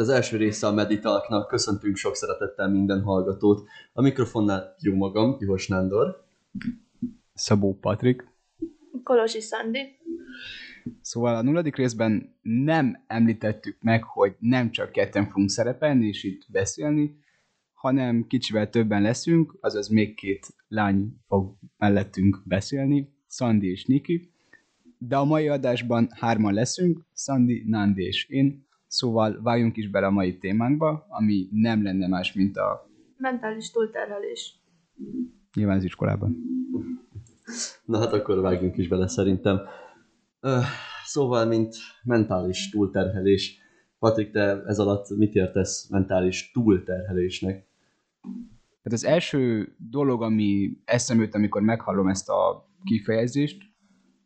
az első része a Meditalknak. Köszöntünk sok szeretettel minden hallgatót. A mikrofonnál jó magam, Juhos Nándor. Szabó Patrik. Kolosi Szandi. Szóval a nulladik részben nem említettük meg, hogy nem csak ketten fogunk szerepelni és itt beszélni, hanem kicsivel többen leszünk, azaz még két lány fog mellettünk beszélni, Szandi és Niki. De a mai adásban hárman leszünk, Szandi, Nandi és én, szóval vágjunk is bele a mai témánkba, ami nem lenne más, mint a... Mentális túlterhelés. Nyilván az iskolában. Na hát akkor vágjunk is bele szerintem. Öh, szóval, mint mentális túlterhelés. Patrik, te ez alatt mit értesz mentális túlterhelésnek? Hát az első dolog, ami eszembe jut, amikor meghallom ezt a kifejezést,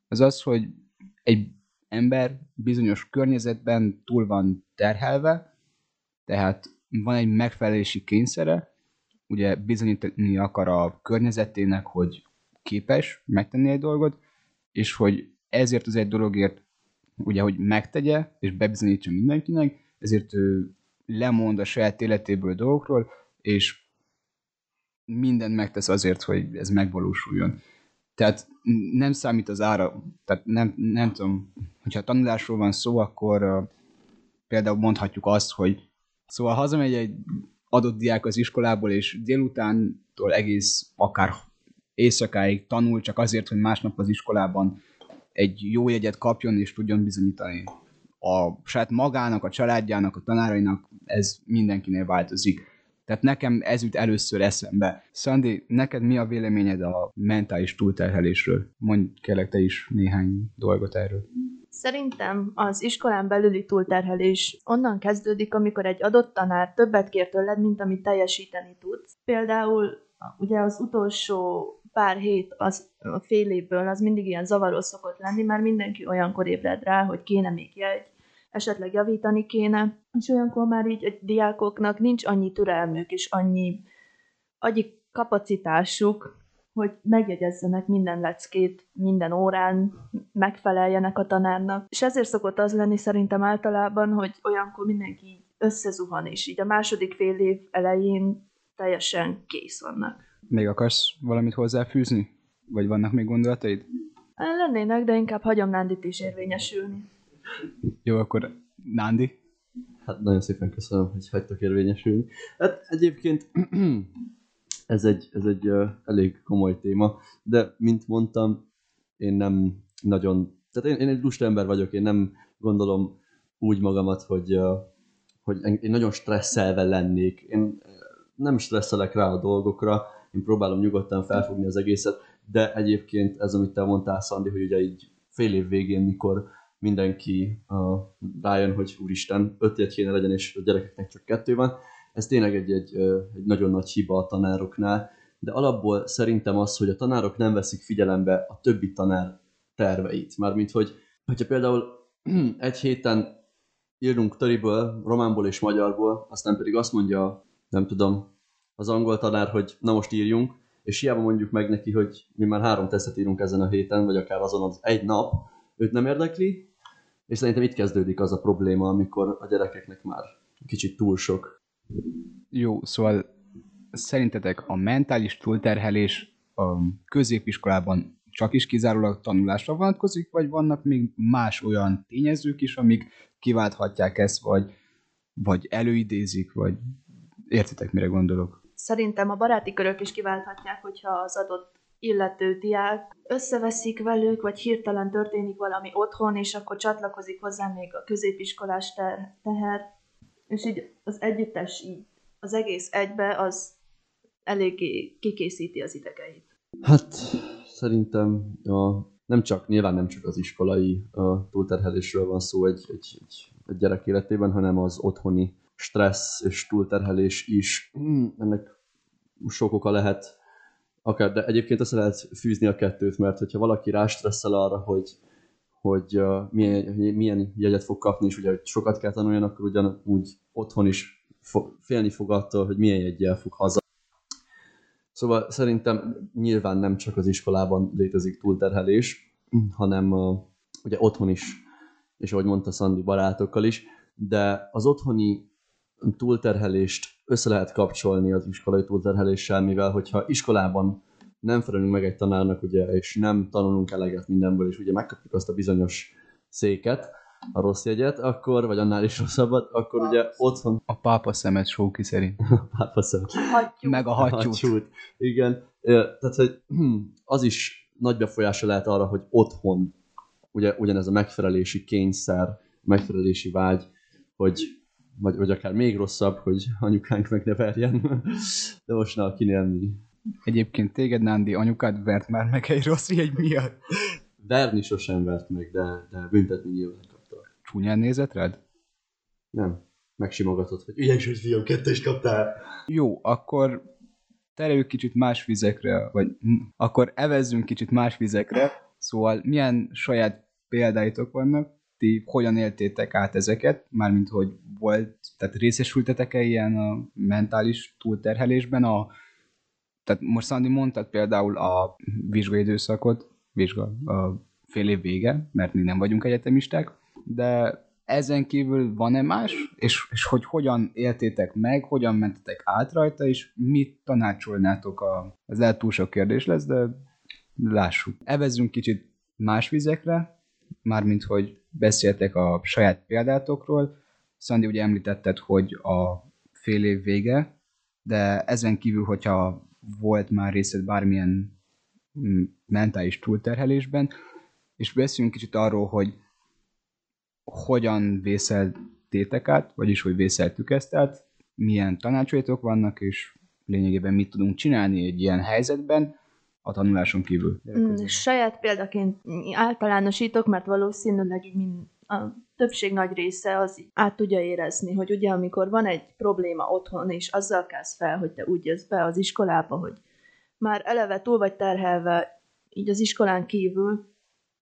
az az, hogy egy ember bizonyos környezetben túl van terhelve, tehát van egy megfelelési kényszere, ugye bizonyítani akar a környezetének, hogy képes megtenni egy dolgot, és hogy ezért az egy dologért, ugye, hogy megtegye, és bebizonyítsa mindenkinek, ezért ő lemond a saját életéből dolgokról, és mindent megtesz azért, hogy ez megvalósuljon. Tehát nem számít az ára, tehát nem, nem tudom, hogyha tanulásról van szó, akkor például mondhatjuk azt, hogy szóval hazamegy egy adott diák az iskolából, és délutántól egész akár éjszakáig tanul, csak azért, hogy másnap az iskolában egy jó jegyet kapjon és tudjon bizonyítani. A saját magának, a családjának, a tanárainak ez mindenkinél változik. Tehát nekem ez jut először eszembe. Szandi, neked mi a véleményed a mentális túlterhelésről? Mondj kérlek te is néhány dolgot erről. Szerintem az iskolán belüli túlterhelés onnan kezdődik, amikor egy adott tanár többet kér tőled, mint amit teljesíteni tudsz. Például ugye az utolsó pár hét, az, a fél évből az mindig ilyen zavaró szokott lenni, mert mindenki olyankor ébred rá, hogy kéne még jegy, esetleg javítani kéne, és olyankor már így a diákoknak nincs annyi türelmük és annyi agyi kapacitásuk, hogy megjegyezzenek minden leckét, minden órán, megfeleljenek a tanárnak. És ezért szokott az lenni szerintem általában, hogy olyankor mindenki összezuhan, és így a második fél év elején teljesen kész vannak. Még akarsz valamit hozzáfűzni? Vagy vannak még gondolataid? Lennének, de inkább hagyom Nándit is érvényesülni. Jó, akkor Nándi? Hát nagyon szépen köszönöm, hogy hagytok érvényesülni. Hát egyébként ez egy, ez egy uh, elég komoly téma, de mint mondtam, én nem nagyon, tehát én, én egy lusta ember vagyok, én nem gondolom úgy magamat, hogy, uh, hogy én nagyon stresszelve lennék. Én nem stresszelek rá a dolgokra, én próbálom nyugodtan felfogni az egészet, de egyébként ez, amit te mondtál, Szandi, hogy ugye így fél év végén, mikor mindenki rájön, hogy úristen, öt kéne legyen, és a gyerekeknek csak kettő van, ez tényleg egy, egy, egy nagyon nagy hiba a tanároknál, de alapból szerintem az, hogy a tanárok nem veszik figyelembe a többi tanár terveit. Mármint, hogy hogyha például egy héten írunk töriből, románból és magyarból, aztán pedig azt mondja, nem tudom, az angol tanár, hogy na most írjunk, és hiába mondjuk meg neki, hogy mi már három tesztet írunk ezen a héten, vagy akár azon az egy nap, őt nem érdekli, és szerintem itt kezdődik az a probléma, amikor a gyerekeknek már kicsit túl sok. Jó, szóval szerintetek a mentális túlterhelés a középiskolában csak is kizárólag tanulásra vonatkozik, vagy vannak még más olyan tényezők is, amik kiválthatják ezt, vagy, vagy előidézik, vagy értitek, mire gondolok? Szerintem a baráti körök is kiválthatják, hogyha az adott illető diák összeveszik velük, vagy hirtelen történik valami otthon, és akkor csatlakozik hozzá még a középiskolás teher, és így az együttes így, az egész egybe, az eléggé kikészíti az idegeit. Hát szerintem a, nem csak, nyilván nem csak az iskolai a túlterhelésről van szó egy, egy, egy, egy gyerek életében, hanem az otthoni stressz és túlterhelés is. Hmm, ennek sok oka lehet, akár, de egyébként össze lehet fűzni a kettőt, mert hogyha valaki rástresszel arra, hogy, hogy uh, milyen, milyen jegyet fog kapni, és ugye, hogy sokat kell tanuljon, akkor ugyanúgy otthon is fo- félni fog attól, hogy milyen jegyel fog haza. Szóval szerintem nyilván nem csak az iskolában létezik túlterhelés, hanem uh, ugye otthon is, és ahogy mondta Szandi, barátokkal is, de az otthoni túlterhelést össze lehet kapcsolni az iskolai túlterheléssel, mivel hogyha iskolában nem felelünk meg egy tanárnak, ugye, és nem tanulunk eleget mindenből, és ugye megkapjuk azt a bizonyos széket, a rossz jegyet, akkor, vagy annál is rosszabbat, akkor ugye otthon A pápa szemet Sóki szerint. pápa szem. Hattyú. Meg a hattyút. hattyút. Igen. Tehát, hogy az is nagy befolyása lehet arra, hogy otthon ugye, ugyanez a megfelelési kényszer, megfelelési vágy, hogy vagy, vagy akár még rosszabb, hogy anyukánk meg ne verjen. De most na, kinél mi? Egyébként téged, Nándi, anyukád vert már meg egy rossz jegy miatt. Verni sosem vert meg, de, de büntetni nyilván kapta. Csúnyán nézett rád? Nem. Megsimogatott, hogy ügyes vagy fiam, kettest kaptál. Jó, akkor tereljük kicsit más vizekre, vagy hm, akkor evezzünk kicsit más vizekre, szóval milyen saját példáitok vannak, ti hogyan éltétek át ezeket, mármint hogy volt, tehát részesültetek-e ilyen a mentális túlterhelésben, a, tehát most Szandi mondtad például a vizsgai időszakot, vizsga, a fél év vége, mert mi nem vagyunk egyetemisták, de ezen kívül van-e más, és, és hogy hogyan éltétek meg, hogyan mentetek át rajta, és mit tanácsolnátok a, az lehet túl sok kérdés lesz, de lássuk. Evezzünk kicsit más vizekre, mármint hogy beszéltek a saját példátokról. Szandi ugye említetted, hogy a fél év vége, de ezen kívül, hogyha volt már részed bármilyen mm, mentális túlterhelésben, és beszéljünk kicsit arról, hogy hogyan vészeltétek át, vagyis hogy vészeltük ezt át, milyen tanácsaitok vannak, és lényegében mit tudunk csinálni egy ilyen helyzetben, a tanuláson kívül. Mm, saját példaként általánosítok, mert valószínűleg így mind, a többség nagy része az át tudja érezni, hogy ugye amikor van egy probléma otthon, és azzal kezd fel, hogy te úgy jössz be az iskolába, hogy már eleve túl vagy terhelve így az iskolán kívül,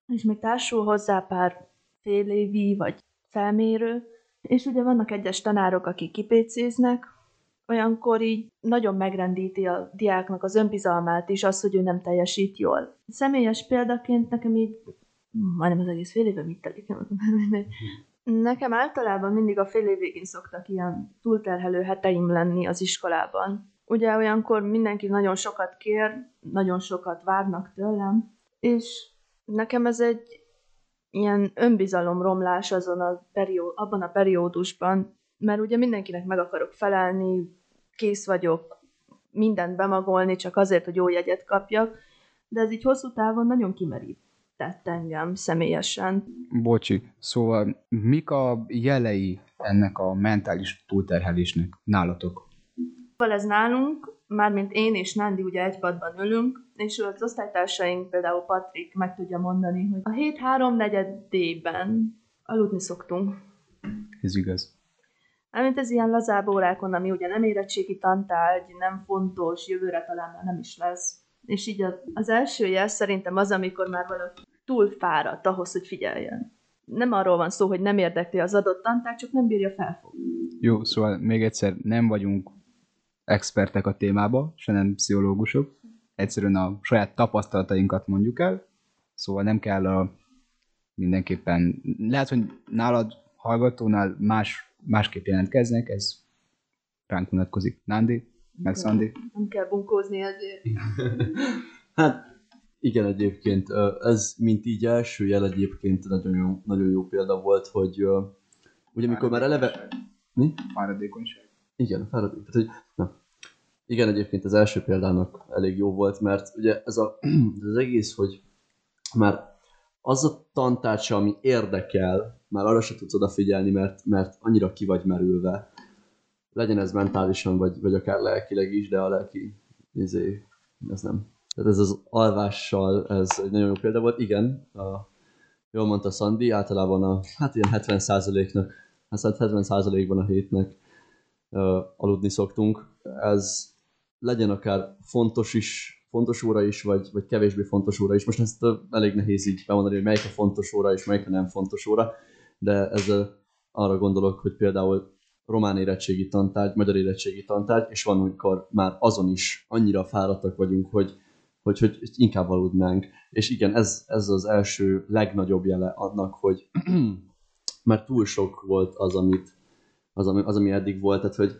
és még társul hozzá pár fél évi vagy felmérő, és ugye vannak egyes tanárok, akik kipécéznek, olyankor így nagyon megrendíti a diáknak az önbizalmát is az, hogy ő nem teljesít jól. Személyes példaként nekem így, majdnem az egész fél évben mit telik. Nekem általában mindig a fél év végén szoktak ilyen túlterhelő heteim lenni az iskolában. Ugye olyankor mindenki nagyon sokat kér, nagyon sokat várnak tőlem, és nekem ez egy ilyen önbizalomromlás azon a perió, abban a periódusban, mert ugye mindenkinek meg akarok felelni, kész vagyok mindent bemagolni, csak azért, hogy jó jegyet kapjak, de ez így hosszú távon nagyon kimerített engem személyesen. Bocsi, szóval mik a jelei ennek a mentális túlterhelésnek nálatok? Szóval ez nálunk, mármint én és Nándi ugye egy padban ülünk, és az osztálytársaink, például Patrik meg tudja mondani, hogy a hét három negyedében aludni szoktunk. Ez igaz. Mármint ez ilyen lazább órákon, ami ugye nem érettségi tantárgy, nem fontos, jövőre talán már nem is lesz. És így az első jel szerintem az, amikor már valaki túl fáradt ahhoz, hogy figyeljen. Nem arról van szó, hogy nem érdekli az adott tantárgy, csak nem bírja felfogni. Jó, szóval még egyszer nem vagyunk expertek a témába, se nem pszichológusok. Egyszerűen a saját tapasztalatainkat mondjuk el, szóval nem kell a mindenképpen, lehet, hogy nálad hallgatónál más, másképp jelentkeznek, ez ránk vonatkozik. Nándi, meg Szandi. Nem kell bunkózni ezért. Hát igen, egyébként ez mint így első jel egyébként nagyon jó, nagyon jó példa volt, hogy ugye amikor már eleve... Mi? Fáradékonyság. Igen, fáradék. Tehát, hogy, na. Igen, egyébként az első példának elég jó volt, mert ugye ez, a, ez az egész, hogy már az a tantárcsa, ami érdekel, már arra se tudsz odafigyelni, mert, mert annyira ki vagy merülve. Legyen ez mentálisan, vagy, vagy akár lelkileg is, de a lelki izé, ez nem. Tehát ez az alvással, ez egy nagyon jó példa volt. Igen, a, jól mondta Szandi, általában a, hát ilyen 70%-nak, hát 70%-ban a hétnek ö, aludni szoktunk. Ez legyen akár fontos is, fontos óra is, vagy, vagy kevésbé fontos óra is. Most ezt elég nehéz így bemondani, hogy melyik a fontos óra és melyik a nem fontos óra, de ezzel arra gondolok, hogy például román érettségi tantárgy, magyar érettségi tantárgy, és van, amikor már azon is annyira fáradtak vagyunk, hogy, hogy, hogy inkább aludnánk. És igen, ez, ez az első legnagyobb jele annak, hogy mert túl sok volt az, amit, az, ami, az, ami eddig volt, tehát hogy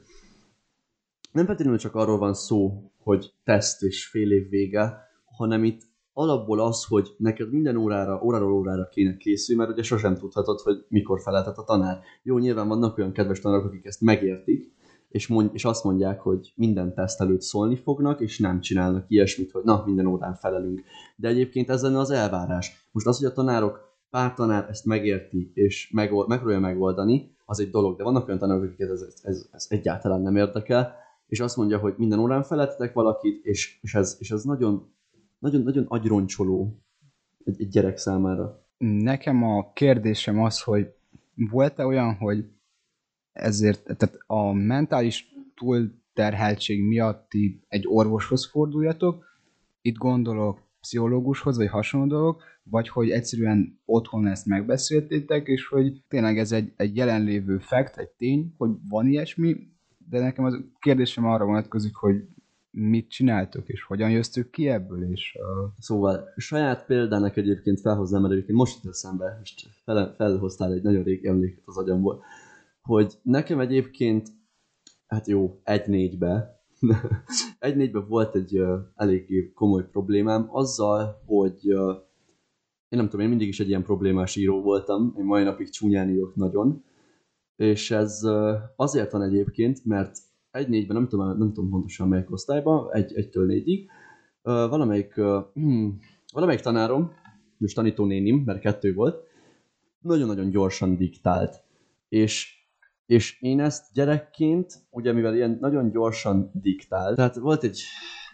nem feltétlenül csak arról van szó, hogy teszt és fél év vége, hanem itt alapból az, hogy neked minden órára, óráról órára kéne készülni, mert ugye sosem tudhatod, hogy mikor feleltet a tanár. Jó, nyilván vannak olyan kedves tanárok, akik ezt megértik, és, mond, és azt mondják, hogy minden teszt előtt szólni fognak, és nem csinálnak ilyesmit, hogy na, minden órán felelünk. De egyébként ez lenne az elvárás. Most az, hogy a tanárok, pár tanár ezt megérti, és megold, megpróbálja megoldani, az egy dolog, de vannak olyan tanárok, akiket ez, ez, ez, ez egyáltalán nem érdekel, és azt mondja, hogy minden órán felettetek valakit, és, és, ez, és ez nagyon, nagyon, nagyon agyroncsoló egy, egy gyerek számára. Nekem a kérdésem az, hogy volt-e olyan, hogy ezért, tehát a mentális túlterheltség miatti egy orvoshoz forduljatok, itt gondolok pszichológushoz, vagy hasonló dolgok, vagy hogy egyszerűen otthon ezt megbeszéltétek, és hogy tényleg ez egy, egy jelenlévő fact, egy tény, hogy van ilyesmi, de nekem az kérdésem arra vonatkozik, hogy mit csináltok, és hogyan jöztök ki ebből, és... Uh... Szóval saját példának egyébként felhoznám, mert egyébként most jut eszembe, most fel, felhoztál egy nagyon régi emléket az agyamból, hogy nekem egyébként, hát jó, egy négybe, egy négybe volt egy uh, eléggé komoly problémám azzal, hogy uh, én nem tudom, én mindig is egy ilyen problémás író voltam, én mai napig csúnyán írok nagyon, és ez uh, azért van egyébként, mert egy négyben, nem tudom, nem tudom pontosan melyik osztályban, egy, egytől négyig, valamelyik, hmm, valamelyik tanárom, most tanítónénim, mert kettő volt, nagyon-nagyon gyorsan diktált. És és én ezt gyerekként, ugye mivel ilyen nagyon gyorsan diktált, tehát volt egy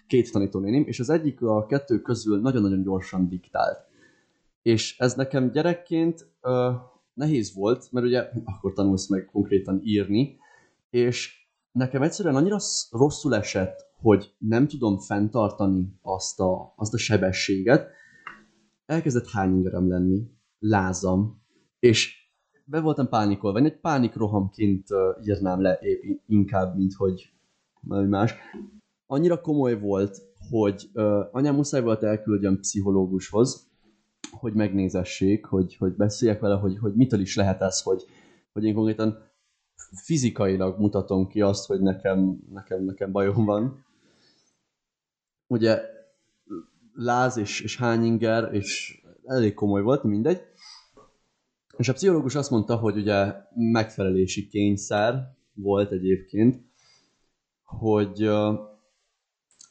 két tanítónénim, és az egyik a kettő közül nagyon-nagyon gyorsan diktált. És ez nekem gyerekként uh, nehéz volt, mert ugye akkor tanulsz meg konkrétan írni, és nekem egyszerűen annyira rosszul esett, hogy nem tudom fenntartani azt a, azt a sebességet, elkezdett hányingerem lenni, lázam, és be voltam pánikolva. Egy pánikrohamként írnám le épp inkább, mint hogy más. Annyira komoly volt, hogy uh, anyám muszáj volt elküldjön pszichológushoz, hogy megnézessék, hogy, hogy beszéljek vele, hogy, hogy mitől is lehet ez, hogy, hogy én konkrétan fizikailag mutatom ki azt, hogy nekem, nekem, nekem bajom van. Ugye láz és, és hányinger, és elég komoly volt, mindegy. És a pszichológus azt mondta, hogy ugye megfelelési kényszer volt egyébként, hogy,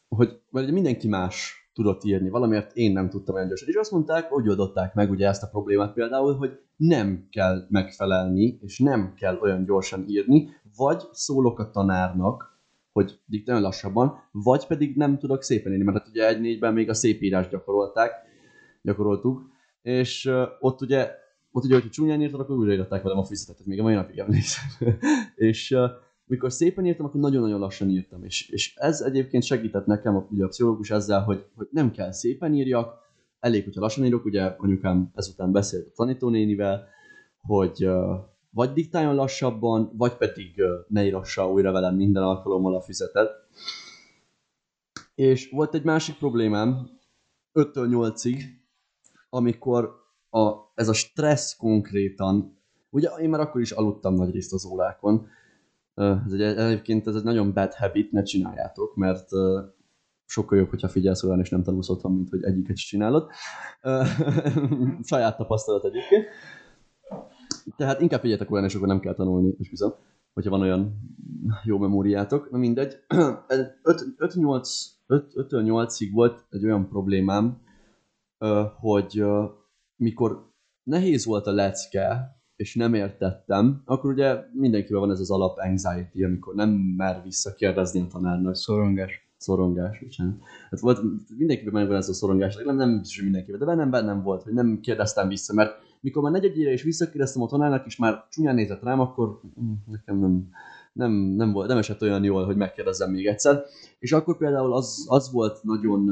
hogy mert ugye mindenki más tudott írni, valamiért én nem tudtam olyan gyorsan. És azt mondták, hogy oldották meg ugye ezt a problémát például, hogy nem kell megfelelni, és nem kell olyan gyorsan írni, vagy szólok a tanárnak, hogy diktáljon lassabban, vagy pedig nem tudok szépen írni, mert hát ugye egy négyben még a szép írás gyakorolták, gyakoroltuk, és ott ugye ott ugye, hogyha csúnyán írtad, akkor újraírták velem a füzetet, még a mai napig emlékszem. és uh, mikor szépen írtam, akkor nagyon-nagyon lassan írtam. És, és ez egyébként segített nekem, a, ugye a pszichológus ezzel, hogy, hogy nem kell szépen írjak, elég, hogyha lassan írok, ugye anyukám ezután beszélt a tanítónénivel, hogy uh, vagy diktáljon lassabban, vagy pedig uh, ne írassa újra velem minden alkalommal a füzetet. És volt egy másik problémám, 5-től 8-ig, amikor a, ez a stressz konkrétan, ugye én már akkor is aludtam nagy részt az órákon, ez egy, egyébként ez egy nagyon bad habit, ne csináljátok, mert sokkal jobb, hogyha figyelsz olyan, és nem tanulsz otthon, mint hogy egyiket is csinálod. Saját tapasztalat egyébként. Tehát inkább figyeljetek olyan, és akkor nem kell tanulni, és bizony, hogyha van olyan jó memóriátok. Na mindegy. 5-8-ig volt egy olyan problémám, hogy mikor nehéz volt a lecke, és nem értettem, akkor ugye mindenkivel van ez az alap anxiety, amikor nem mer visszakérdezni a tanárnak. Szorongás. Szorongás, bocsánat. Hát volt, mindenkiben megvan ez a szorongás, nem, nem is mindenkivel, de bennem bennem volt, hogy nem kérdeztem vissza, mert mikor már negyedjére is visszakérdeztem a tanárnak, és már csúnyán nézett rám, akkor hm, nekem nem, nem, nem, volt, nem esett olyan jól, hogy megkérdezzem még egyszer. És akkor például az, az volt nagyon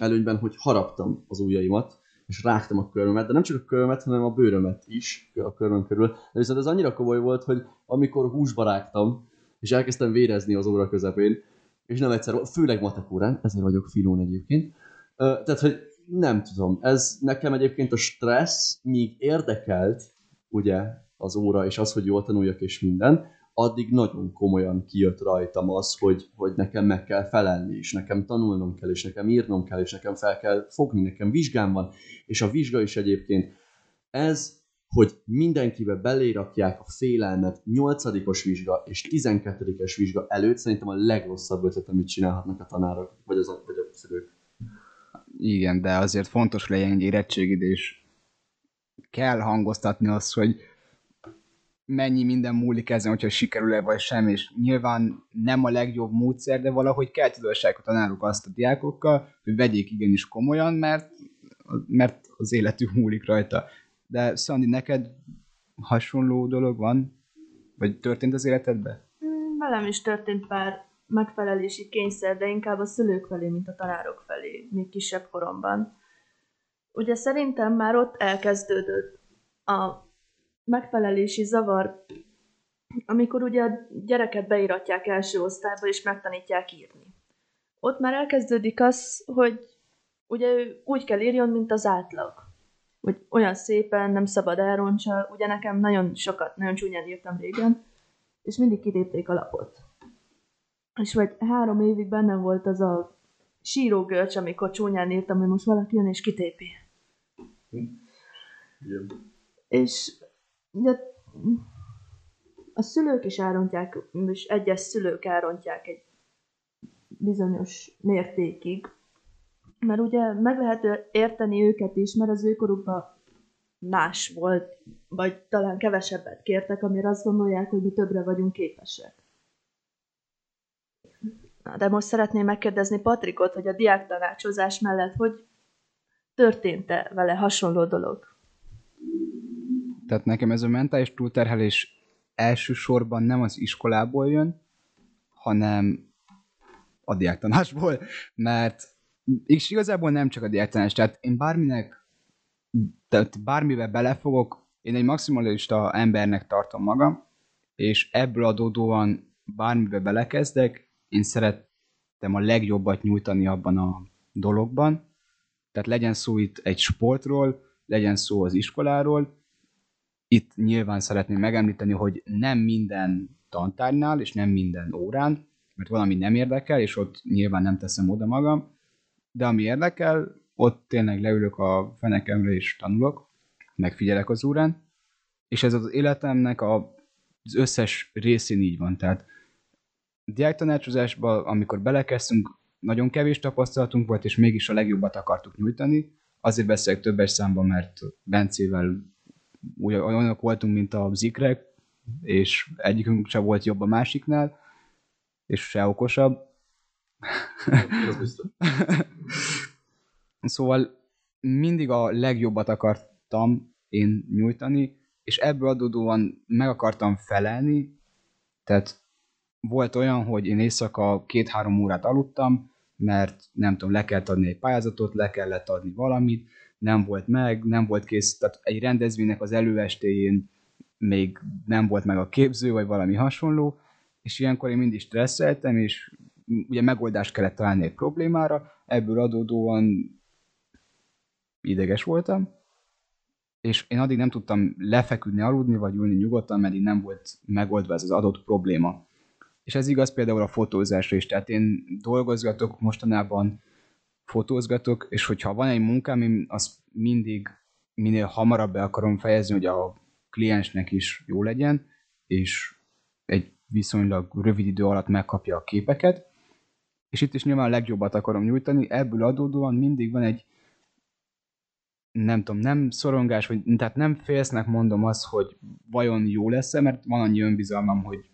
előnyben, hogy haraptam az ujjaimat, és rágtam a körömet, de nem csak a körömet, hanem a bőrömet is a köröm körül. De viszont ez annyira komoly volt, hogy amikor húsba rágtam, és elkezdtem vérezni az óra közepén, és nem egyszer, főleg matek órán, ezért vagyok filón egyébként, tehát, hogy nem tudom, ez nekem egyébként a stressz, míg érdekelt, ugye, az óra, és az, hogy jól tanuljak és minden, addig nagyon komolyan kijött rajtam az, hogy, hogy nekem meg kell felelni, és nekem tanulnom kell, és nekem írnom kell, és nekem fel kell fogni, nekem vizsgám van, és a vizsga is egyébként ez, hogy mindenkibe belérakják a félelmet 8 vizsga és 12-es vizsga előtt, szerintem a legrosszabb ötlet, amit csinálhatnak a tanárok, vagy, az, vagy a szülők. Igen, de azért fontos legyen egy érettségid, és kell hangoztatni azt, hogy mennyi minden múlik ezen, hogyha sikerül-e vagy sem, és nyilván nem a legjobb módszer, de valahogy kell tudosság a tanárok azt a diákokkal, hogy vegyék igenis komolyan, mert, mert az életük múlik rajta. De Szandi, neked hasonló dolog van? Vagy történt az életedben? Mm, velem is történt pár megfelelési kényszer, de inkább a szülők felé, mint a tanárok felé, még kisebb koromban. Ugye szerintem már ott elkezdődött a megfelelési zavar, amikor ugye a gyereket beiratják első osztályba, és megtanítják írni. Ott már elkezdődik az, hogy ugye ő úgy kell írjon, mint az átlag. Hogy olyan szépen, nem szabad elroncsa, ugye nekem nagyon sokat, nagyon csúnyán írtam régen, és mindig kitépték a lapot. És vagy három évig bennem volt az a sírógörcs, amikor csúnyán írtam, hogy most valaki jön és kitépi. Igen. És ugye, a szülők is elrontják, és egyes szülők elrontják egy bizonyos mértékig, mert ugye meg lehet érteni őket is, mert az őkorukban más volt, vagy talán kevesebbet kértek, amire azt gondolják, hogy mi többre vagyunk képesek. Na, de most szeretném megkérdezni Patrikot, hogy a diák tanácsozás mellett, hogy történt-e vele hasonló dolog? Tehát nekem ez a mentális túlterhelés elsősorban nem az iskolából jön, hanem a diáktanásból, mert és igazából nem csak a diáktanás, tehát én bárminek, tehát bármivel belefogok, én egy maximalista embernek tartom magam, és ebből adódóan bármivel belekezdek, én szerettem a legjobbat nyújtani abban a dologban, tehát legyen szó itt egy sportról, legyen szó az iskoláról, itt nyilván szeretném megemlíteni, hogy nem minden tantárnál, és nem minden órán, mert valami nem érdekel, és ott nyilván nem teszem oda magam, de ami érdekel, ott tényleg leülök a fenekemre és tanulok, megfigyelek az órán, és ez az életemnek a, az összes részén így van. Tehát diáktanácsozásban, amikor belekezdtünk, nagyon kevés tapasztalatunk volt, és mégis a legjobbat akartuk nyújtani. Azért beszélek többes számban, mert Bencével úgy olyanok voltunk, mint a zikrek, és egyikünk sem volt jobb a másiknál, és se okosabb. Ez biztos. szóval mindig a legjobbat akartam én nyújtani, és ebből adódóan meg akartam felelni, tehát volt olyan, hogy én éjszaka két-három órát aludtam, mert nem tudom, le kellett adni egy pályázatot, le kellett adni valamit, nem volt meg, nem volt kész, tehát egy rendezvénynek az előestéjén még nem volt meg a képző, vagy valami hasonló, és ilyenkor én mindig stresszeltem, és ugye megoldást kellett találni egy problémára, ebből adódóan ideges voltam, és én addig nem tudtam lefeküdni, aludni, vagy ülni nyugodtan, mert így nem volt megoldva ez az adott probléma. És ez igaz például a fotózásra is, tehát én dolgozgatok mostanában fotózgatok, és hogyha van egy munkám, én azt mindig minél hamarabb be akarom fejezni, hogy a kliensnek is jó legyen, és egy viszonylag rövid idő alatt megkapja a képeket, és itt is nyilván a legjobbat akarom nyújtani, ebből adódóan mindig van egy nem tudom, nem szorongás, vagy, tehát nem félsznek mondom azt, hogy vajon jó lesz-e, mert van annyi önbizalmam, hogy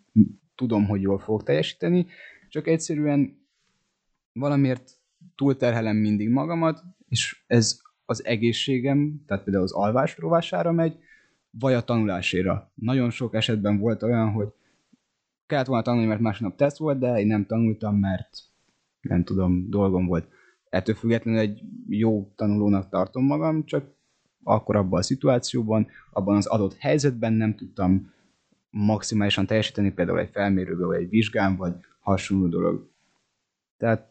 tudom, hogy jól fogok teljesíteni, csak egyszerűen valamiért túlterhelem mindig magamat, és ez az egészségem, tehát például az alvás rovására megy, vagy a tanuláséra. Nagyon sok esetben volt olyan, hogy kellett volna tanulni, mert másnap teszt volt, de én nem tanultam, mert nem tudom, dolgom volt. Ettől függetlenül egy jó tanulónak tartom magam, csak akkor abban a szituációban, abban az adott helyzetben nem tudtam maximálisan teljesíteni, például egy felmérőbe, vagy egy vizsgán, vagy hasonló dolog. Tehát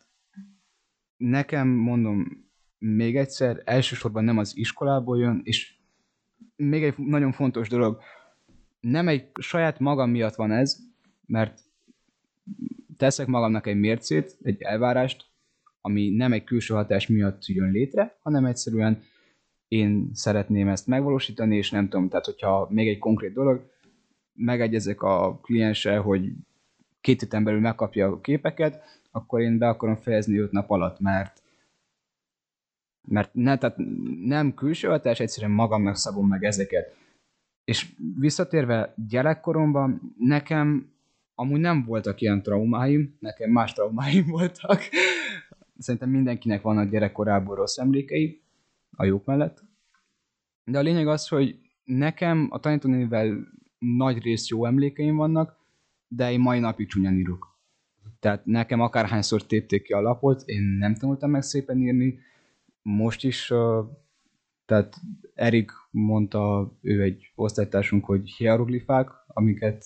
nekem, mondom, még egyszer, elsősorban nem az iskolából jön, és még egy nagyon fontos dolog, nem egy saját magam miatt van ez, mert teszek magamnak egy mércét, egy elvárást, ami nem egy külső hatás miatt jön létre, hanem egyszerűen én szeretném ezt megvalósítani, és nem tudom, tehát hogyha még egy konkrét dolog, megegyezek a klienssel, hogy két héten belül megkapja a képeket, akkor én be akarom fejezni öt nap alatt, mert mert ne, tehát nem külső hatás, egyszerűen magamnak szabom meg ezeket. És visszatérve gyerekkoromban, nekem amúgy nem voltak ilyen traumáim, nekem más traumáim voltak. Szerintem mindenkinek vannak gyerekkorából rossz emlékei, a jók mellett. De a lényeg az, hogy nekem a tanítónével nagy rész jó emlékeim vannak, de én mai napig csúnyán írok. Tehát nekem akárhányszor tépték ki a lapot, én nem tanultam meg szépen írni. Most is, tehát Erik mondta, ő egy osztálytársunk, hogy hieroglifák, amiket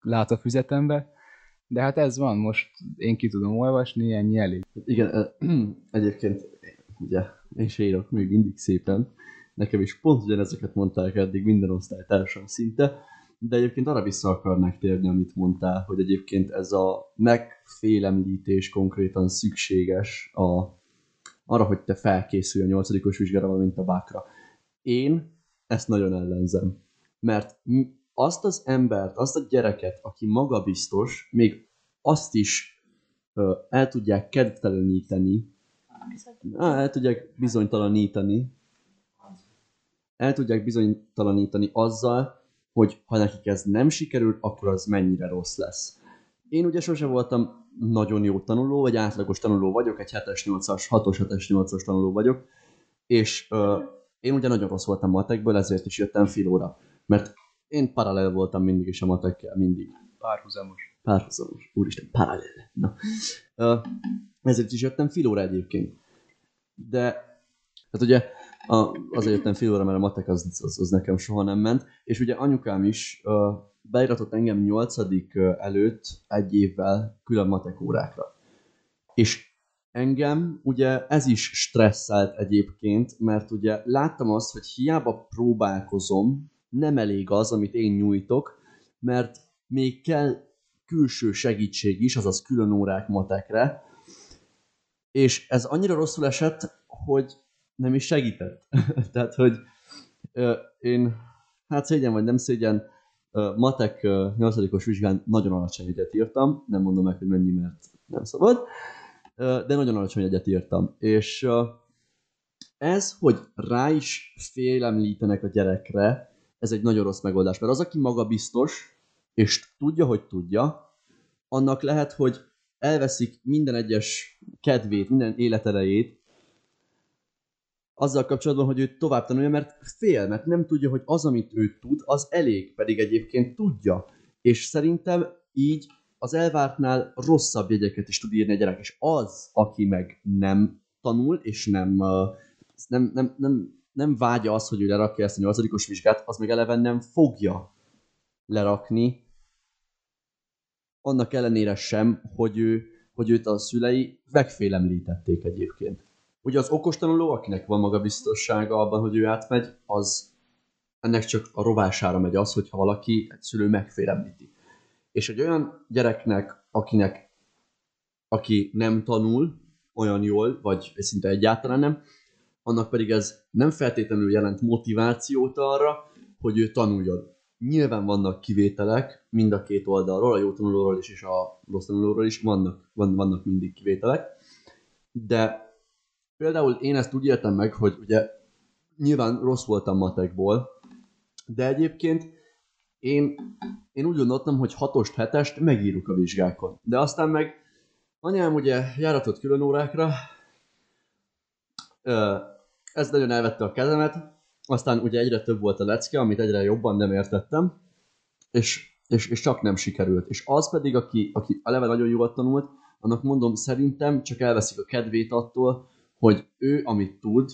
lát a füzetembe, de hát ez van, most én ki tudom olvasni, ennyi elég. Igen, egyébként ugye én se írok még mindig szépen, nekem is pont ugyanezeket mondták eddig minden osztálytársam szinte, de egyébként arra vissza akarnák térni, amit mondtál, hogy egyébként ez a megfélemlítés konkrétan szükséges a, arra, hogy te felkészülj a nyolcadikos vizsgára, valamint a bákra. Én ezt nagyon ellenzem, mert azt az embert, azt a gyereket, aki magabiztos, még azt is ö, el tudják kedvteleníteni, el tudják bizonytalanítani, el tudják bizonytalanítani azzal, hogy ha nekik ez nem sikerül, akkor az mennyire rossz lesz. Én ugye sose voltam nagyon jó tanuló, vagy átlagos tanuló vagyok, egy 7-es, 8-as, 6-os, 7-es, 8-as tanuló vagyok, és ö, én ugye nagyon rossz voltam matekből, ezért is jöttem filóra, mert én paralel voltam mindig is a matekkel, mindig. Párhuzamos. Párhuzamos. Úristen, paralel. Na. Ö, ezért is jöttem filóra egyébként. De, hát ugye a, azért jöttem filóra, mert a matek az, az, az, nekem soha nem ment, és ugye anyukám is ö, beiratott engem nyolcadik előtt egy évvel külön matek órákra. És engem ugye ez is stresszelt egyébként, mert ugye láttam azt, hogy hiába próbálkozom, nem elég az, amit én nyújtok, mert még kell külső segítség is, azaz külön órák matekre, és ez annyira rosszul esett, hogy nem is segített. Tehát, hogy én, hát szégyen vagy nem szégyen, matek 8 vizsgán nagyon alacsony egyet írtam, nem mondom meg, hogy mennyi, mert nem szabad, de nagyon alacsony egyet írtam. És ez, hogy rá is félemlítenek a gyerekre, ez egy nagyon rossz megoldás, mert az, aki magabiztos, és tudja, hogy tudja, annak lehet, hogy elveszik minden egyes kedvét, minden életerejét, azzal kapcsolatban, hogy ő tovább tanulja, mert fél, mert nem tudja, hogy az, amit ő tud, az elég, pedig egyébként tudja. És szerintem így az elvártnál rosszabb jegyeket is tud írni a gyerek, és az, aki meg nem tanul, és nem, nem, nem, nem, nem vágya azt, hogy ő lerakja ezt a nyolcadikos vizsgát, az meg eleve nem fogja lerakni, annak ellenére sem, hogy, ő, hogy őt a szülei megfélemlítették egyébként. Ugye az okos tanuló, akinek van maga biztossága abban, hogy ő átmegy, az ennek csak a rovására megy az, hogyha valaki egy szülő megfélemlíti. És egy olyan gyereknek, akinek, aki nem tanul olyan jól, vagy szinte egyáltalán nem, annak pedig ez nem feltétlenül jelent motivációt arra, hogy ő tanuljon. Nyilván vannak kivételek mind a két oldalról, a jó tanulóról is és a rossz tanulóról is vannak, vannak mindig kivételek, de Például én ezt úgy értem meg, hogy ugye nyilván rossz voltam matekból, de egyébként én, én úgy gondoltam, hogy hatost, hetest megírjuk a vizsgákon. De aztán meg anyám ugye járatott külön órákra, ez nagyon elvette a kezemet, aztán ugye egyre több volt a lecke, amit egyre jobban nem értettem, és, és, és csak nem sikerült. És az pedig, aki, aki eleve nagyon jól tanult, annak mondom, szerintem csak elveszik a kedvét attól, hogy ő, amit tud,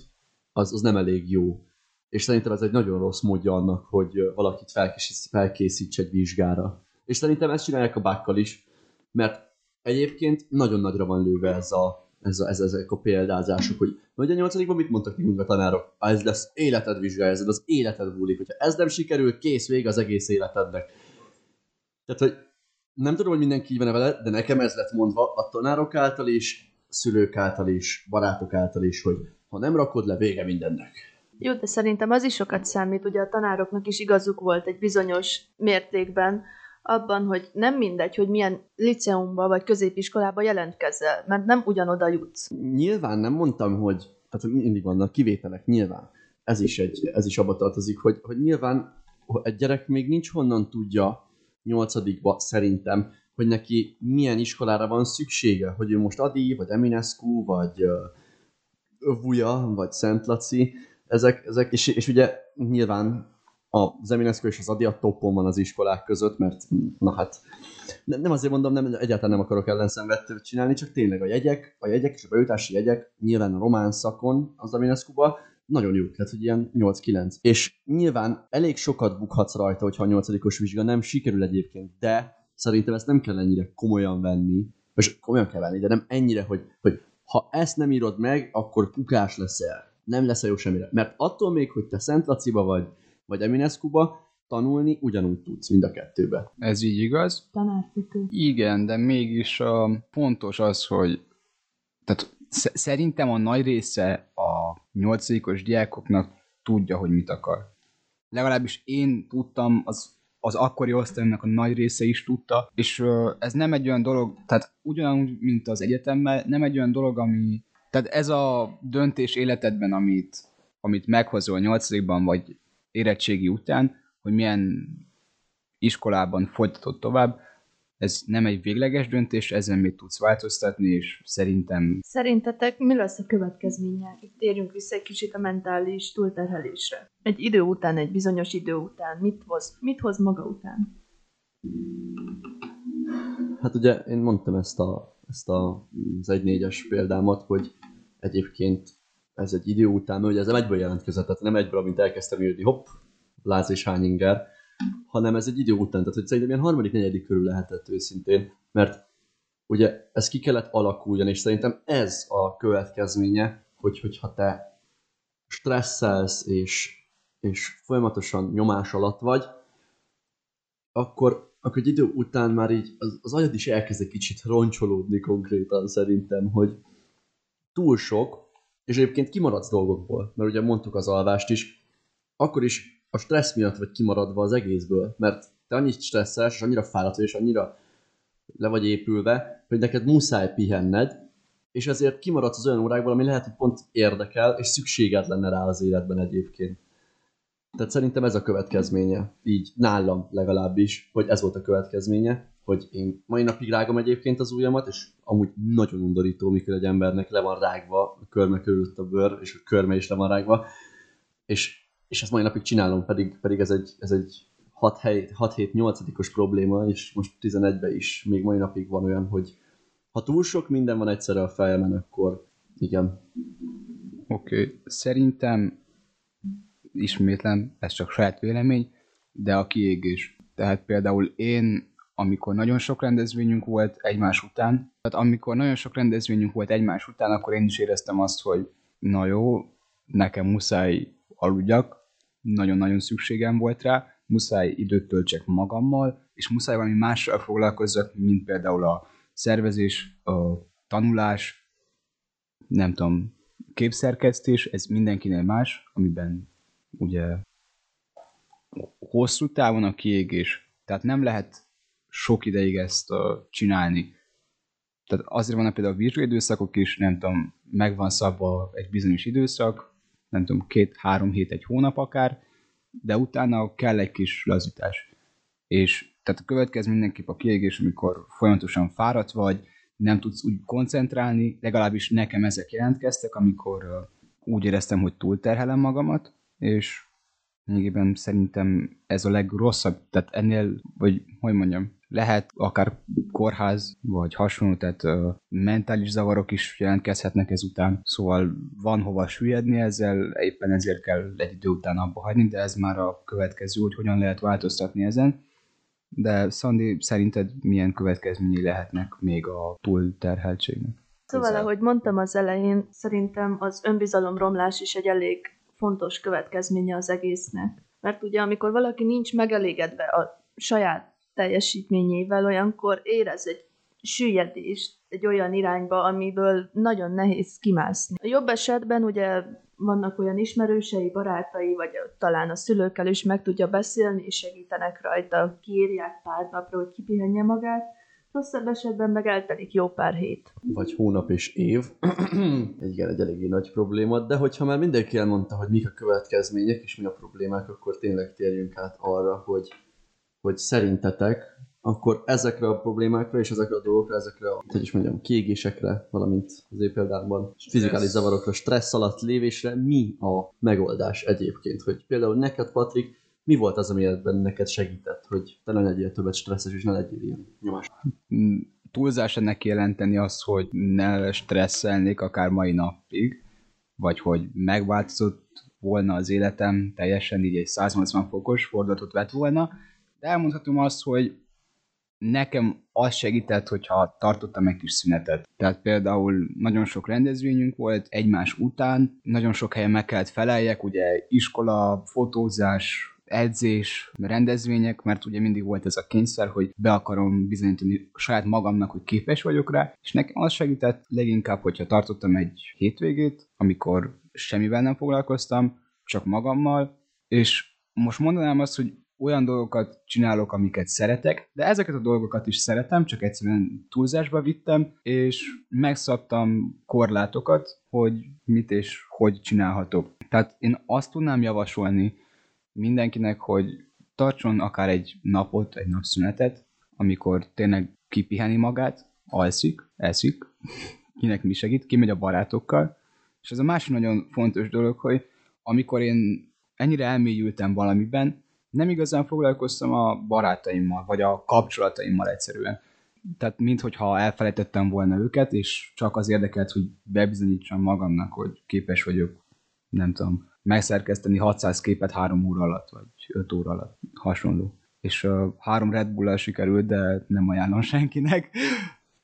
az, az nem elég jó. És szerintem ez egy nagyon rossz módja annak, hogy valakit felkészíts, felkészíts egy vizsgára. És szerintem ezt csinálják a bákkal is, mert egyébként nagyon nagyra van lőve ez a, ez a, ez, ezek a példázások, hogy hogy a nyolcadikban mit mondtak nekünk a tanárok? Ez lesz életed vizsgálja, ez az életed múlik. Hogyha ez nem sikerül, kész, vége az egész életednek. Tehát, hogy nem tudom, hogy mindenki így van vele, de nekem ez lett mondva a tanárok által is, szülők által is, barátok által is, hogy ha nem rakod le, vége mindennek. Jó, de szerintem az is sokat számít, ugye a tanároknak is igazuk volt egy bizonyos mértékben, abban, hogy nem mindegy, hogy milyen liceumba vagy középiskolába jelentkezel, mert nem ugyanoda jutsz. Nyilván nem mondtam, hogy, tehát mindig vannak kivételek, nyilván. Ez is, egy, ez is abba tartozik, hogy, hogy nyilván egy gyerek még nincs honnan tudja nyolcadikba szerintem, hogy neki milyen iskolára van szüksége, hogy ő most Adi, vagy Eminescu, vagy uh, Vuja, vagy Szent Laci, ezek, ezek és, és ugye nyilván a Zeminescu és az Adi a toppon van az iskolák között, mert na hát nem, nem azért mondom, nem, egyáltalán nem akarok ellenszenvet csinálni, csak tényleg a jegyek, a jegyek és a bejutási jegyek nyilván a román szakon az Zeminescu-ba nagyon jó, tehát hogy ilyen 8-9. És nyilván elég sokat bukhatsz rajta, hogyha a 8 vizsga nem sikerül egyébként, de szerintem ezt nem kell ennyire komolyan venni, és komolyan kell venni, de nem ennyire, hogy, hogy ha ezt nem írod meg, akkor kukás leszel. Nem leszel jó semmire. Mert attól még, hogy te Szent Laciba vagy, vagy Eminescu-ba, tanulni ugyanúgy tudsz mind a kettőbe. Ez így igaz? Tanárcikő. Igen, de mégis uh, fontos az, hogy tehát szerintem a nagy része a nyolcadikos diákoknak tudja, hogy mit akar. Legalábbis én tudtam, az, az akkori osztályomnak a nagy része is tudta, és ez nem egy olyan dolog, tehát ugyanúgy, mint az egyetemmel, nem egy olyan dolog, ami, tehát ez a döntés életedben, amit, amit meghozol nyolcadikban, vagy érettségi után, hogy milyen iskolában folytatod tovább, ez nem egy végleges döntés, ezen még tudsz változtatni, és szerintem... Szerintetek mi lesz a következménye? Itt térjünk vissza egy kicsit a mentális túlterhelésre. Egy idő után, egy bizonyos idő után mit hoz, mit hoz maga után? Hát ugye én mondtam ezt, a, ezt a, az 1-4-es példámat, hogy egyébként ez egy idő után, mert ugye ez nem egyből jelentkezett, tehát nem egyből, amint elkezdtem írni, hopp, láz és hányinger, hanem ez egy idő után, tehát hogy szerintem ilyen harmadik, negyedik körül lehetett őszintén, mert ugye ez ki kellett alakuljon, és szerintem ez a következménye, hogy, hogyha te stresszelsz, és, és folyamatosan nyomás alatt vagy, akkor, akkor egy idő után már így az, az agyad is elkezd egy kicsit roncsolódni konkrétan szerintem, hogy túl sok, és egyébként kimaradsz dolgokból, mert ugye mondtuk az alvást is, akkor is a stressz miatt vagy kimaradva az egészből, mert te annyit stresszel, és annyira fáradt és annyira le vagy épülve, hogy neked muszáj pihenned, és ezért kimaradsz az olyan órákból, ami lehet, hogy pont érdekel, és szükséged lenne rá az életben egyébként. Tehát szerintem ez a következménye, így nálam legalábbis, hogy ez volt a következménye, hogy én mai napig rágom egyébként az ujjamat, és amúgy nagyon undorító, mikor egy embernek le van rágva a körme körülött a bőr, és a körme is le van rágva, és és ezt mai napig csinálom, pedig, pedig ez egy, ez egy 6-7-8-os probléma, és most 11-ben is még mai napig van olyan, hogy ha túl sok minden van egyszerre a fejemen, akkor igen. Oké, okay. szerintem ismétlen, ez csak saját vélemény, de a kiégés. Tehát például én, amikor nagyon sok rendezvényünk volt egymás után, tehát amikor nagyon sok rendezvényünk volt egymás után, akkor én is éreztem azt, hogy na jó, nekem muszáj aludjak, nagyon-nagyon szükségem volt rá, muszáj időt töltsek magammal, és muszáj valami mással foglalkozzak, mint például a szervezés, a tanulás, nem tudom, képszerkesztés, ez mindenkinél más, amiben ugye hosszú távon a kiégés. Tehát nem lehet sok ideig ezt uh, csinálni. Tehát azért van például a vizsgaidőszakok is, nem tudom, meg van szabva egy bizonyos időszak, nem tudom, két-három hét, egy hónap akár, de utána kell egy kis lazítás. És tehát a következő mindenképp a kiégés, amikor folyamatosan fáradt vagy, nem tudsz úgy koncentrálni, legalábbis nekem ezek jelentkeztek, amikor úgy éreztem, hogy túlterhelem magamat, és lényegében szerintem ez a legrosszabb, tehát ennél, vagy hogy mondjam, lehet akár kórház, vagy hasonló, tehát uh, mentális zavarok is jelentkezhetnek ezután, szóval van hova süllyedni ezzel, éppen ezért kell egy idő után abba hagyni, de ez már a következő, hogy hogyan lehet változtatni ezen. De Szandi, szerinted milyen következményei lehetnek még a túlterheltségnek? Szóval, ahogy mondtam az elején, szerintem az önbizalomromlás is egy elég fontos következménye az egésznek. Mert ugye, amikor valaki nincs megelégedve a saját teljesítményével, olyankor érez egy süllyedést egy olyan irányba, amiből nagyon nehéz kimászni. A jobb esetben ugye vannak olyan ismerősei, barátai, vagy talán a szülőkkel is meg tudja beszélni, és segítenek rajta, kiírják pár napra, hogy kipihenje magát. Rosszabb esetben meg eltelik jó pár hét. Vagy hónap és év. igen, egy eléggé nagy probléma, de hogyha már mindenki elmondta, hogy mik a következmények és mi a problémák, akkor tényleg térjünk át arra, hogy, hogy szerintetek akkor ezekre a problémákra és ezekre a dolgokra, ezekre a, hogy is mondjam, kiégésekre, valamint az én példámban fizikális zavarokra, stressz alatt lévésre mi a megoldás egyébként? Hogy például neked, Patrik, mi volt az, ami ebben neked segített, hogy te ne legyél többet stresszes, és ne legyél ilyen nyomás? Mm, túlzás ennek jelenteni azt, hogy ne stresszelnék akár mai napig, vagy hogy megváltozott volna az életem, teljesen így egy 180 fokos fordulatot vett volna, elmondhatom azt, hogy nekem az segített, hogyha tartottam egy kis szünetet. Tehát például nagyon sok rendezvényünk volt egymás után, nagyon sok helyen meg kellett feleljek, ugye iskola, fotózás, edzés, rendezvények, mert ugye mindig volt ez a kényszer, hogy be akarom bizonyítani saját magamnak, hogy képes vagyok rá, és nekem az segített leginkább, hogyha tartottam egy hétvégét, amikor semmivel nem foglalkoztam, csak magammal, és most mondanám azt, hogy olyan dolgokat csinálok, amiket szeretek, de ezeket a dolgokat is szeretem, csak egyszerűen túlzásba vittem, és megszabtam korlátokat, hogy mit és hogy csinálhatok. Tehát én azt tudnám javasolni mindenkinek, hogy tartson akár egy napot, egy napszünetet, amikor tényleg kipiheni magát, alszik, eszik, kinek mi segít, kimegy a barátokkal, és ez a másik nagyon fontos dolog, hogy amikor én ennyire elmélyültem valamiben, nem igazán foglalkoztam a barátaimmal, vagy a kapcsolataimmal egyszerűen. Tehát minthogyha elfelejtettem volna őket, és csak az érdekelt, hogy bebizonyítsam magamnak, hogy képes vagyok, nem tudom, megszerkeszteni 600 képet három óra alatt, vagy 5 óra alatt, hasonló. És uh, három Red bull sikerült, de nem ajánlom senkinek.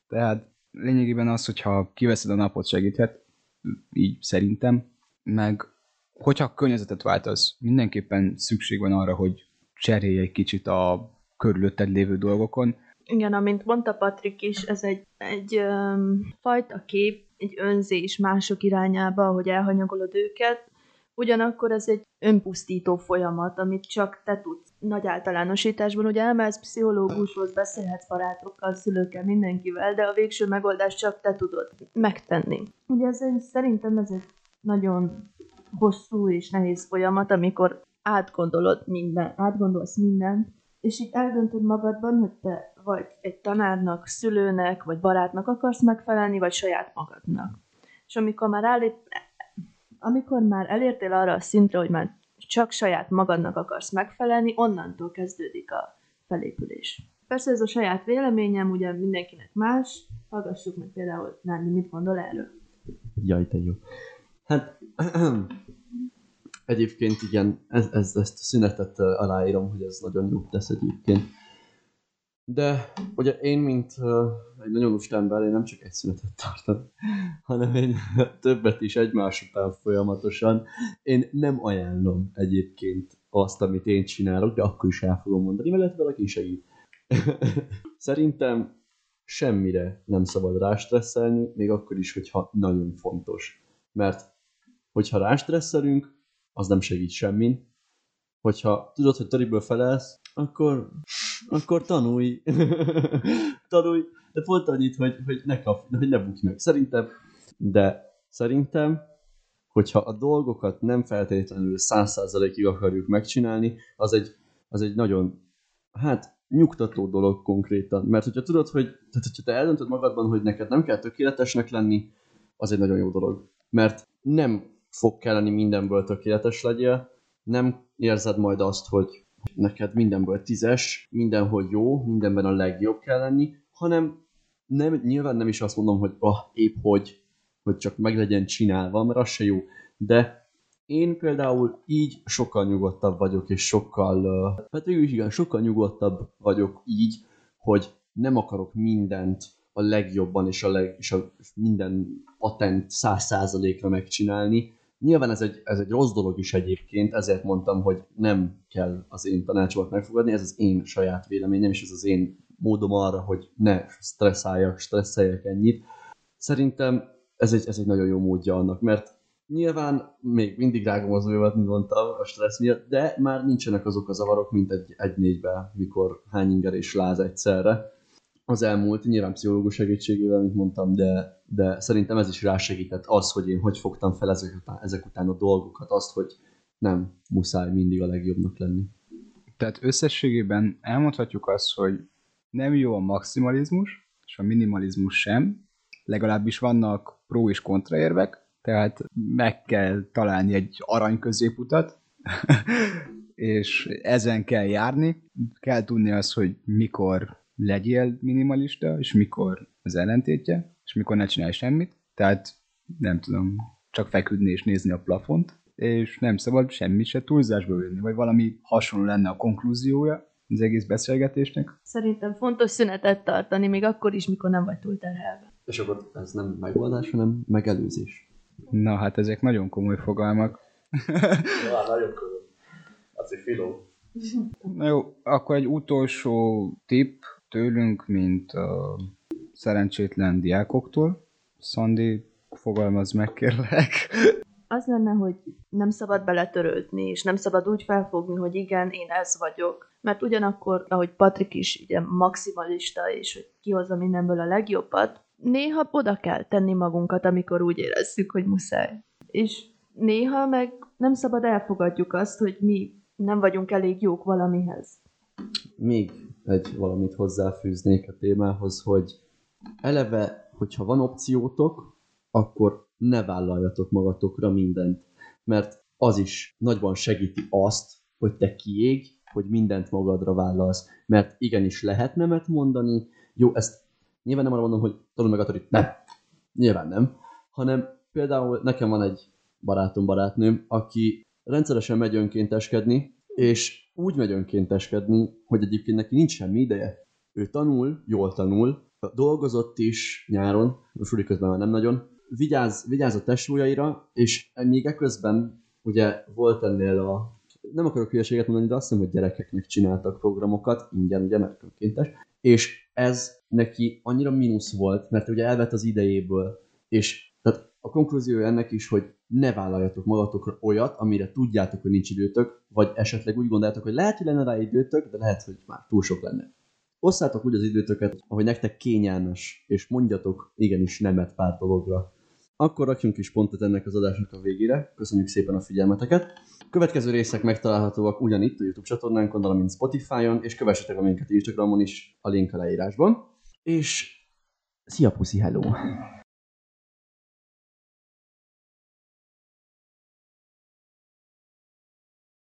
Tehát lényegében az, hogyha kiveszed a napot, segíthet, így szerintem, meg hogyha a környezetet váltasz, mindenképpen szükség van arra, hogy cserélj egy kicsit a körülötted lévő dolgokon. Igen, amint mondta Patrik is, ez egy, egy um, fajta kép, egy önzés mások irányába, hogy elhanyagolod őket, ugyanakkor ez egy önpusztító folyamat, amit csak te tudsz. Nagy általánosításban ugye elmehetsz pszichológushoz, beszélhetsz barátokkal, szülőkkel, mindenkivel, de a végső megoldást csak te tudod megtenni. Ugye ez szerintem ez egy nagyon hosszú és nehéz folyamat, amikor átgondolod minden, átgondolsz mindent, és így eldöntöd magadban, hogy te vagy egy tanárnak, szülőnek, vagy barátnak akarsz megfelelni, vagy saját magadnak. És amikor már, állít, amikor már elértél arra a szintre, hogy már csak saját magadnak akarsz megfelelni, onnantól kezdődik a felépülés. Persze ez a saját véleményem, ugye mindenkinek más, hallgassuk meg például Nándi, mit gondol erről. Jaj, te jó. Hát egyébként igen, ez, ez, ezt a szünetet aláírom, hogy ez nagyon jó tesz egyébként. De ugye én, mint uh, egy nagyon lusta ember, én nem csak egy szünetet tartom, hanem én többet is egymás után folyamatosan. Én nem ajánlom egyébként azt, amit én csinálok, de akkor is el fogom mondani, mert lehet valaki segít. Szerintem semmire nem szabad rástresszelni, még akkor is, hogyha nagyon fontos. Mert hogyha rástresszelünk, az nem segít semmin. Hogyha tudod, hogy töriből felelsz, akkor, akkor tanulj. tanulj, de pont annyit, hogy, hogy ne, kap, hogy ne bukj meg. Szerintem, de szerintem, hogyha a dolgokat nem feltétlenül száz százalékig akarjuk megcsinálni, az egy, az egy nagyon, hát nyugtató dolog konkrétan. Mert hogyha tudod, hogy tehát, hogyha te eldöntöd magadban, hogy neked nem kell tökéletesnek lenni, az egy nagyon jó dolog. Mert nem fog kelleni mindenből tökéletes legyél, nem érzed majd azt, hogy neked mindenből tízes, mindenhol jó, mindenben a legjobb kell lenni, hanem nem, nyilván nem is azt mondom, hogy ah, épp hogy, hogy csak meg legyen csinálva, mert az se jó. De én például így sokkal nyugodtabb vagyok, és sokkal, hát végül is igen, sokkal nyugodtabb vagyok így, hogy nem akarok mindent a legjobban és, a leg, és a minden patent száz százalékra megcsinálni, Nyilván ez egy, ez egy rossz dolog is egyébként, ezért mondtam, hogy nem kell az én tanácsomat megfogadni, ez az én saját véleményem, és ez az én módom arra, hogy ne stresszáljak, stresszeljek ennyit. Szerintem ez egy, ez egy nagyon jó módja annak, mert nyilván még mindig rágom az ujjamat, mint mondtam, a stressz miatt, de már nincsenek azok a zavarok, mint egy, egy négyben, mikor hány inger és láz egyszerre. Az elmúlt, nyilván pszichológus segítségével, mint mondtam, de, de szerintem ez is rásegített az, hogy én hogy fogtam fel ezek után, ezek után a dolgokat, azt, hogy nem muszáj mindig a legjobbnak lenni. Tehát összességében elmondhatjuk azt, hogy nem jó a maximalizmus, és a minimalizmus sem, legalábbis vannak pró és kontraérvek, tehát meg kell találni egy arany középutat, és ezen kell járni. Kell tudni azt, hogy mikor legyél minimalista, és mikor az ellentétje, és mikor ne csinálj semmit. Tehát nem tudom, csak feküdni és nézni a plafont, és nem szabad semmit se túlzásba venni, vagy valami hasonló lenne a konklúziója az egész beszélgetésnek. Szerintem fontos szünetet tartani, még akkor is, mikor nem vagy túlterhelve. És akkor ez nem megoldás, hanem megelőzés. Na hát ezek nagyon komoly fogalmak. Ja, nagyon komoly. Az egy filó. Na jó, akkor egy utolsó tipp tőlünk, mint a szerencsétlen diákoktól. Szandi, fogalmaz meg, kérlek. Az lenne, hogy nem szabad beletörődni, és nem szabad úgy felfogni, hogy igen, én ez vagyok. Mert ugyanakkor, ahogy Patrik is ugye maximalista, és hogy kihozza mindenből a legjobbat, néha oda kell tenni magunkat, amikor úgy érezzük, hogy muszáj. És néha meg nem szabad elfogadjuk azt, hogy mi nem vagyunk elég jók valamihez. Még egy valamit hozzáfűznék a témához, hogy eleve, hogyha van opciótok, akkor ne vállaljatok magatokra mindent, mert az is nagyban segíti azt, hogy te kiég, hogy mindent magadra vállalsz, mert igenis lehet nemet mondani, jó, ezt nyilván nem arra mondom, hogy tanulj meg a törit, nem, nyilván nem, hanem például nekem van egy barátom, barátnőm, aki rendszeresen megy önkénteskedni, és úgy megy önkénteskedni, hogy egyébként neki nincs semmi ideje. Ő tanul, jól tanul, dolgozott is nyáron, a suli közben már nem nagyon, vigyáz, vigyáz a testsúlyaira, és még eközben ugye volt ennél a nem akarok hülyeséget mondani, de azt hiszem, hogy gyerekeknek csináltak programokat, ingyen, ugye, mert önkéntes, és ez neki annyira mínusz volt, mert ugye elvett az idejéből, és tehát a konklúziója ennek is, hogy ne vállaljatok magatokra olyat, amire tudjátok, hogy nincs időtök, vagy esetleg úgy gondoljátok, hogy lehet, hogy lenne rá időtök, de lehet, hogy már túl sok lenne. Osszátok úgy az időtöket, ahogy nektek kényelmes, és mondjatok igenis nemet pár dologra. Akkor rakjunk is pontot ennek az adásnak a végére. Köszönjük szépen a figyelmeteket. Következő részek megtalálhatóak ugyanitt a YouTube csatornánkon, valamint Spotify-on, és kövessetek a minket Instagramon is, a link a leírásban. És szia puszi, hello!